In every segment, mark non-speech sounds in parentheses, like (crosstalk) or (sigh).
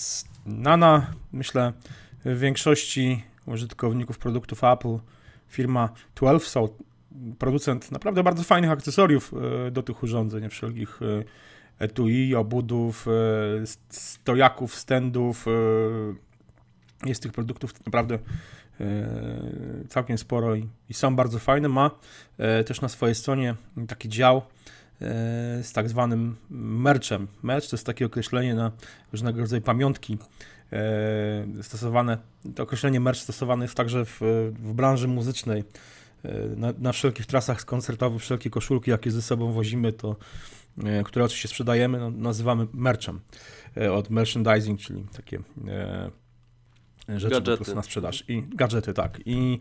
znana, myślę, w większości użytkowników produktów Apple firma 12 Salt, producent naprawdę bardzo fajnych akcesoriów e, do tych urządzeń, wszelkich e, etui, obudów, e, stojaków, standów. Jest tych produktów naprawdę całkiem sporo i, i są bardzo fajne. Ma też na swojej stronie taki dział z tak zwanym merchem. Merch to jest takie określenie na różnego rodzaju pamiątki stosowane, to określenie merch stosowane jest także w, w branży muzycznej na, na wszelkich trasach koncertowych, wszelkie koszulki, jakie ze sobą wozimy, to e, które oczywiście sprzedajemy, no, nazywamy merchem e, od merchandising, czyli takie e, rzeczy gadżety. po prostu na sprzedaż. I gadżety, tak. I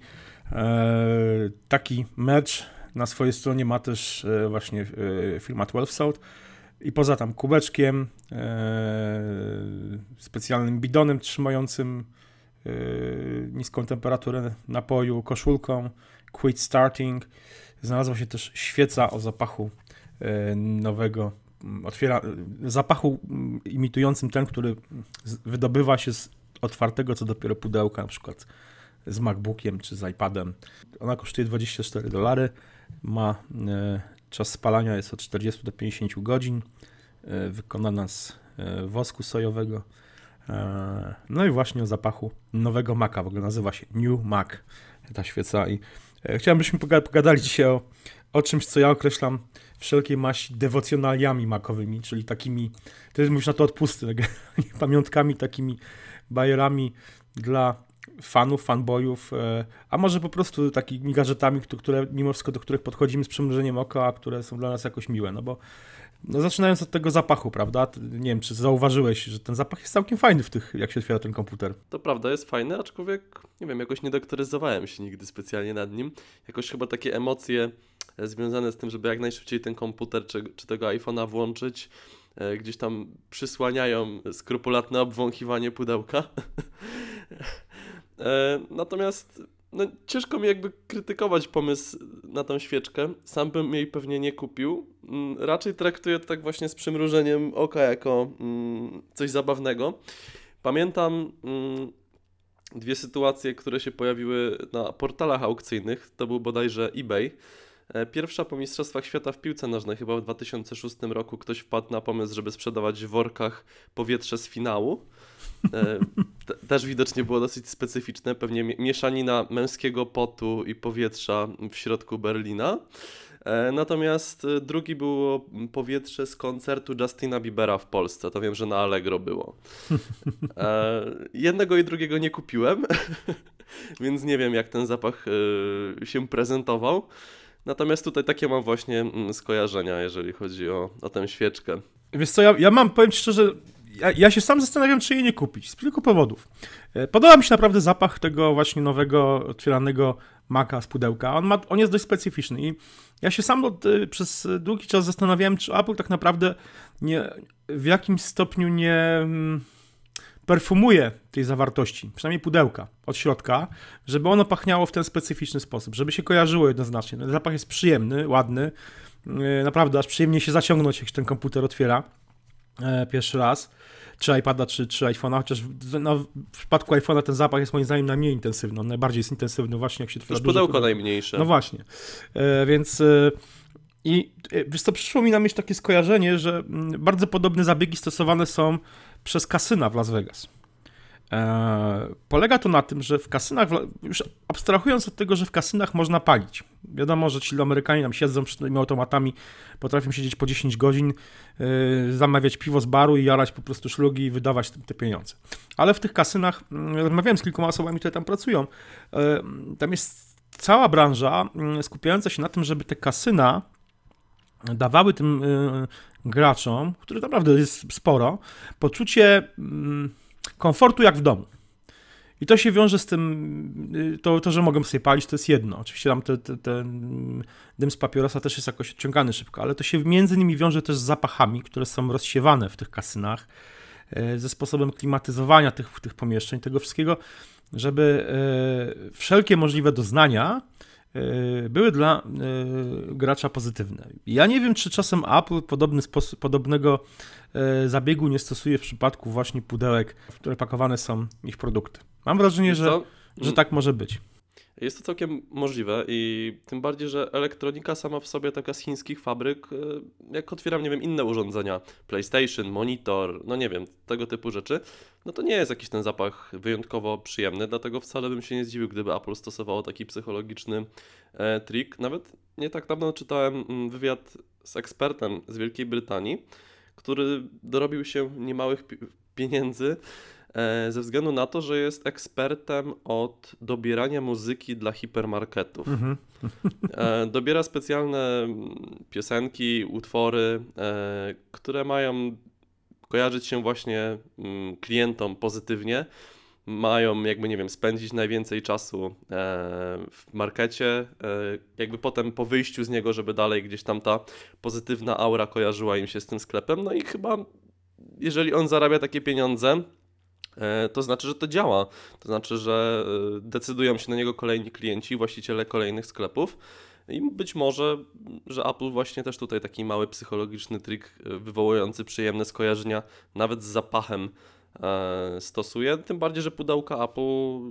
e, taki merch na swojej stronie ma też e, właśnie e, firma 12 South. I poza tam kubeczkiem, specjalnym bidonem trzymającym niską temperaturę napoju, koszulką, Quit Starting. Znalazła się też świeca o zapachu e, nowego, otwiera, zapachu imitującym ten, który wydobywa się z otwartego co dopiero pudełka, na przykład z MacBookiem czy z iPadem. Ona kosztuje 24 dolary, ma e, czas spalania jest od 40 do 50 godzin, e, wykonana z wosku sojowego. No i właśnie o zapachu nowego Maca, w ogóle nazywa się New Mac ta świeca i E, chciałem, byśmy pogadali dzisiaj o, o czymś, co ja określam wszelkiej maści dewocjonaliami makowymi, czyli takimi, to jest mówisz na to odpusty, (laughs) pamiątkami, takimi bajerami dla fanów, fanboyów, e, a może po prostu takimi gadżetami, które mimo wszystko do których podchodzimy z przymrużeniem oka, a które są dla nas jakoś miłe, no bo no zaczynając od tego zapachu, prawda? Nie wiem, czy zauważyłeś, że ten zapach jest całkiem fajny w tych, jak się otwiera ten komputer. To prawda, jest fajny, aczkolwiek, nie wiem, jakoś nie doktoryzowałem się nigdy specjalnie nad nim. Jakoś chyba takie emocje e, związane z tym, żeby jak najszybciej ten komputer czy, czy tego iPhone'a włączyć, e, gdzieś tam przysłaniają skrupulatne obwąchiwanie pudełka. (laughs) e, natomiast no, ciężko mi jakby krytykować pomysł na tą świeczkę. Sam bym jej pewnie nie kupił. Mm, raczej traktuję to tak właśnie z przymrużeniem oka jako mm, coś zabawnego. Pamiętam mm, dwie sytuacje, które się pojawiły na portalach aukcyjnych. To był bodajże eBay. E, pierwsza po Mistrzostwach Świata w piłce nożnej, chyba w 2006 roku, ktoś wpadł na pomysł, żeby sprzedawać w workach powietrze z finału. E, też widocznie było dosyć specyficzne, pewnie mieszanina męskiego potu i powietrza w środku Berlina. E, natomiast e, drugi było powietrze z koncertu Justina Biebera w Polsce. To wiem, że na Allegro było. Jednego i drugiego nie kupiłem, (laughs) więc nie wiem, jak ten zapach się prezentował. Natomiast tutaj takie mam właśnie mm, skojarzenia, jeżeli chodzi o, o tę świeczkę. Wiesz co, ja, ja mam, powiem szczerze, ja, ja, się sam zastanawiam, czy jej nie kupić, z kilku powodów. E, podoba mi się naprawdę zapach tego właśnie nowego, otwieranego maka z pudełka. On, ma, on jest dość specyficzny i ja się sam od, e, przez długi czas zastanawiałem, czy Apple tak naprawdę nie, w jakimś stopniu nie mm, perfumuje tej zawartości, przynajmniej pudełka od środka, żeby ono pachniało w ten specyficzny sposób, żeby się kojarzyło jednoznacznie. Ten zapach jest przyjemny, ładny, e, naprawdę aż przyjemnie się zaciągnąć, jak się ten komputer otwiera pierwszy raz czy iPada, czy, czy iPhone'a, chociaż w, no, w przypadku iPhone'a ten zapach jest moim zdaniem najmniej intensywny, on najbardziej jest intensywny właśnie jak się otwiera pudełko duże, najmniejsze. No właśnie, e, więc... E, i e, wiesz co, przyszło mi na myśl takie skojarzenie, że mm, bardzo podobne zabiegi stosowane są przez kasyna w Las Vegas. E, polega to na tym, że w kasynach, już abstrahując od tego, że w kasynach można palić. Wiadomo, że ci Amerykanie tam siedzą przed tymi automatami, potrafią siedzieć po 10 godzin, e, zamawiać piwo z baru i jarać po prostu szlugi i wydawać te, pieniądze. Ale w tych kasynach, mm, rozmawiałem z kilkoma osobami, które tam pracują, e, tam jest cała branża mm, skupiająca się na tym, żeby te kasyna dawały tym graczom, których naprawdę jest sporo, poczucie mm, komfortu jak w domu. I to się wiąże z tym, y, to, to że mogę sobie palić, to jest jedno. Oczywiście tam ten te, te dym z papierosa też jest jakoś odciągany szybko, ale to się między nimi wiąże też z zapachami, które są rozsiewane w tych kasynach, y, ze sposobem klimatyzowania tych, tych pomieszczeń, tego wszystkiego, żeby y, wszelkie możliwe doznania były dla gracza pozytywne. Ja nie wiem, czy czasem Apple podobny sposób, podobnego zabiegu nie stosuje w przypadku właśnie pudełek, w które pakowane są ich produkty. Mam wrażenie, że, że tak może być. Jest to całkiem możliwe i tym bardziej, że elektronika sama w sobie taka z chińskich fabryk, e, jak otwieram, nie wiem, inne urządzenia, PlayStation, monitor, no nie wiem, tego typu rzeczy, no to nie jest jakiś ten zapach wyjątkowo przyjemny, dlatego wcale bym się nie zdziwił, gdyby Apple stosowało taki psychologiczny e, trik. Nawet nie tak dawno czytałem mm, wywiad z ekspertem z Wielkiej Brytanii, który dorobił się niemałych pieniędzy ze względu na to, że jest ekspertem od dobierania muzyki dla hipermarketów. Mhm. E, dobiera specjalne piosenki, utwory, e, które mają kojarzyć się właśnie mm, klientom pozytywnie. Mają, jakby nie wiem, spędzić najwięcej czasu w markecie, jakby potem po wyjściu z niego, żeby dalej gdzieś tam ta pozytywna aura kojarzyła im się z tym sklepem. No i chyba, jeżeli on zarabia takie pieniądze, E, to znaczy, że to działa. To znaczy, że e, decydują się na niego kolejni klienci, właściciele kolejnych sklepów. I być może, że Apple właśnie też tutaj taki mały psychologiczny trik e, wywołujący przyjemne skojarzenia, nawet z zapachem E, stosuje. Tym bardziej, że pudełka Apple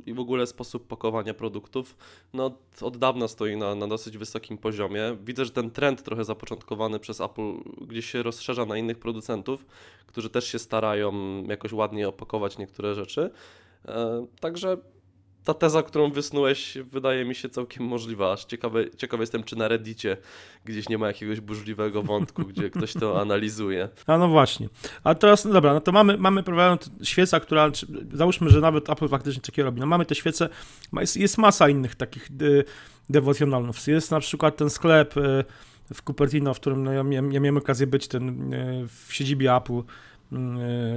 i w ogóle sposób pakowania produktów no, od dawna stoi na, na dosyć wysokim poziomie. Widzę, że ten trend trochę zapoczątkowany przez Apple gdzieś się rozszerza na innych producentów, którzy też się starają jakoś ładnie opakować niektóre rzeczy. E, także ta teza, którą wysnułeś, wydaje mi się całkiem możliwa. Aż ciekawy, ciekawy jestem, czy na Reddicie gdzieś nie ma jakiegoś burzliwego wątku, gdzie (laughs) ktoś to analizuje. A no właśnie. A teraz, no dobra, no to mamy, mamy problem, świeca, która, załóżmy, że nawet Apple faktycznie takiego robi. No mamy te świece, jest, jest masa innych takich dewocjonalnych. Jest na przykład ten sklep e, w Cupertino, w którym no, ja, miałem, ja miałem okazję być ten, e, w siedzibie Apple,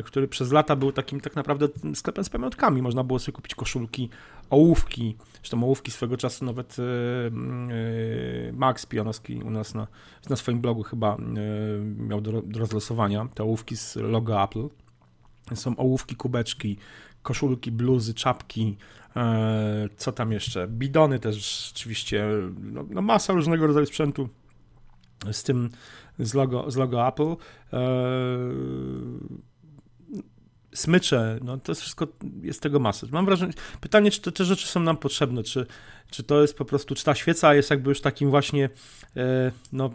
który przez lata był takim tak naprawdę sklepem z pamiątkami. Można było sobie kupić koszulki, ołówki, zresztą ołówki swego czasu nawet e, e, Max Pijanowski u nas na, na swoim blogu chyba miał do, do rozlosowania te ołówki z logo Apple. Są ołówki, kubeczki, koszulki, bluzy, czapki, co tam jeszcze? Bidony też oczywiście, no, no masa różnego rodzaju sprzętu z tym z logo, z logo Apple. E, smycze, no to wszystko jest tego masa. Mam wrażenie, pytanie, czy te, te rzeczy są nam potrzebne, czy, czy to jest po prostu, czy ta świeca jest jakby już takim właśnie, e, no,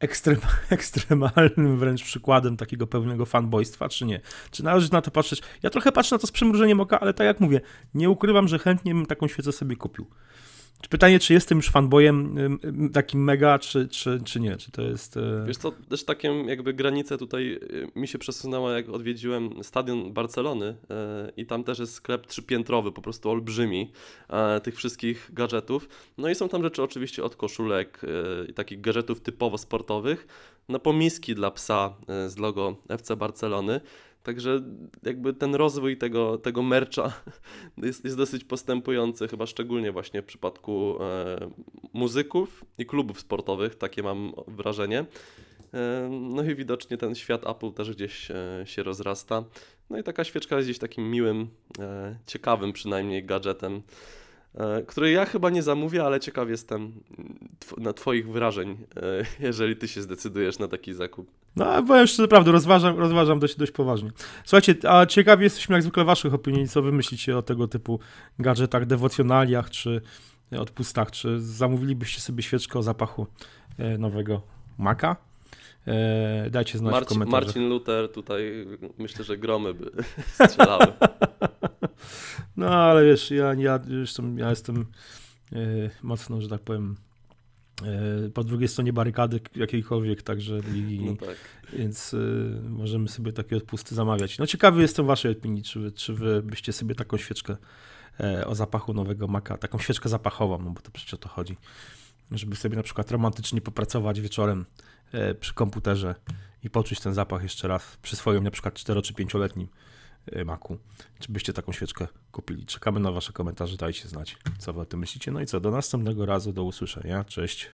ekstrem, (laughs) ekstremalnym wręcz przykładem takiego pełnego fanboystwa, czy nie? Czy należy na to patrzeć? Ja trochę patrzę na to z przymrużeniem oka, ale tak jak mówię, nie ukrywam, że chętnie bym taką świecę sobie kupił. Pytanie, czy jestem już fanboyem takim mega, czy, czy, czy nie? Czy to jest. E, Wiesz co, też takie jakby granice tutaj e, mi się przesunęła, jak odwiedziłem stadion Barcelony e, i tam też jest sklep trzypiętrowy, po prostu olbrzymi tych wszystkich gadżetów. No i są tam rzeczy oczywiście od koszulek i takich gadżetów typowo sportowych, na pomiski dla psa z logo FC Barcelony. Także jakby ten rozwój tego, tego mercha (laughs) jest, jest dosyć postępujący, chyba szczególnie właśnie w przypadku e, muzyków i klubów sportowych, takie mam wrażenie. E, no i widocznie ten świat Apple też gdzieś e, się rozrasta. No i taka świeczka jest gdzieś takim miłym, e, ciekawym przynajmniej gadżetem. E, której ja chyba nie zamówię, ale ciekaw jestem na Twoich wrażeń, e, jeżeli Ty się zdecydujesz na taki zakup. No, powiem szczerze, naprawdę, rozważam, rozważam dość, dość poważnie. Słuchajcie, a ciekawi jesteśmy jak zwykle Waszych opinii, co Wy myślicie o tego typu gadżetach, dewocjonaliach czy odpustach, czy zamówilibyście sobie świeczkę o zapachu e, nowego Maca? Dajcie znać Marcin, w komentarzach. Marcin Luther tutaj myślę, że gromy by (laughs) strzelały. (laughs) No ale wiesz, ja, ja, zresztą ja jestem e, mocno, że tak powiem, e, po drugiej stronie barykady jakiejkolwiek, także i, no tak. więc e, możemy sobie takie odpusty zamawiać. No ciekawy jestem waszej opinii, czy wy, czy wy byście sobie taką świeczkę o zapachu nowego maka, taką świeczkę zapachową, no bo to przecież o to chodzi, żeby sobie na przykład romantycznie popracować wieczorem przy komputerze i poczuć ten zapach jeszcze raz przy swoim na przykład 4 czy 5-letnim Y, maku. Czy byście taką świeczkę kupili? Czekamy na Wasze komentarze, dajcie znać, co Wy o tym myślicie. No i co, do następnego razu, do usłyszenia. Cześć.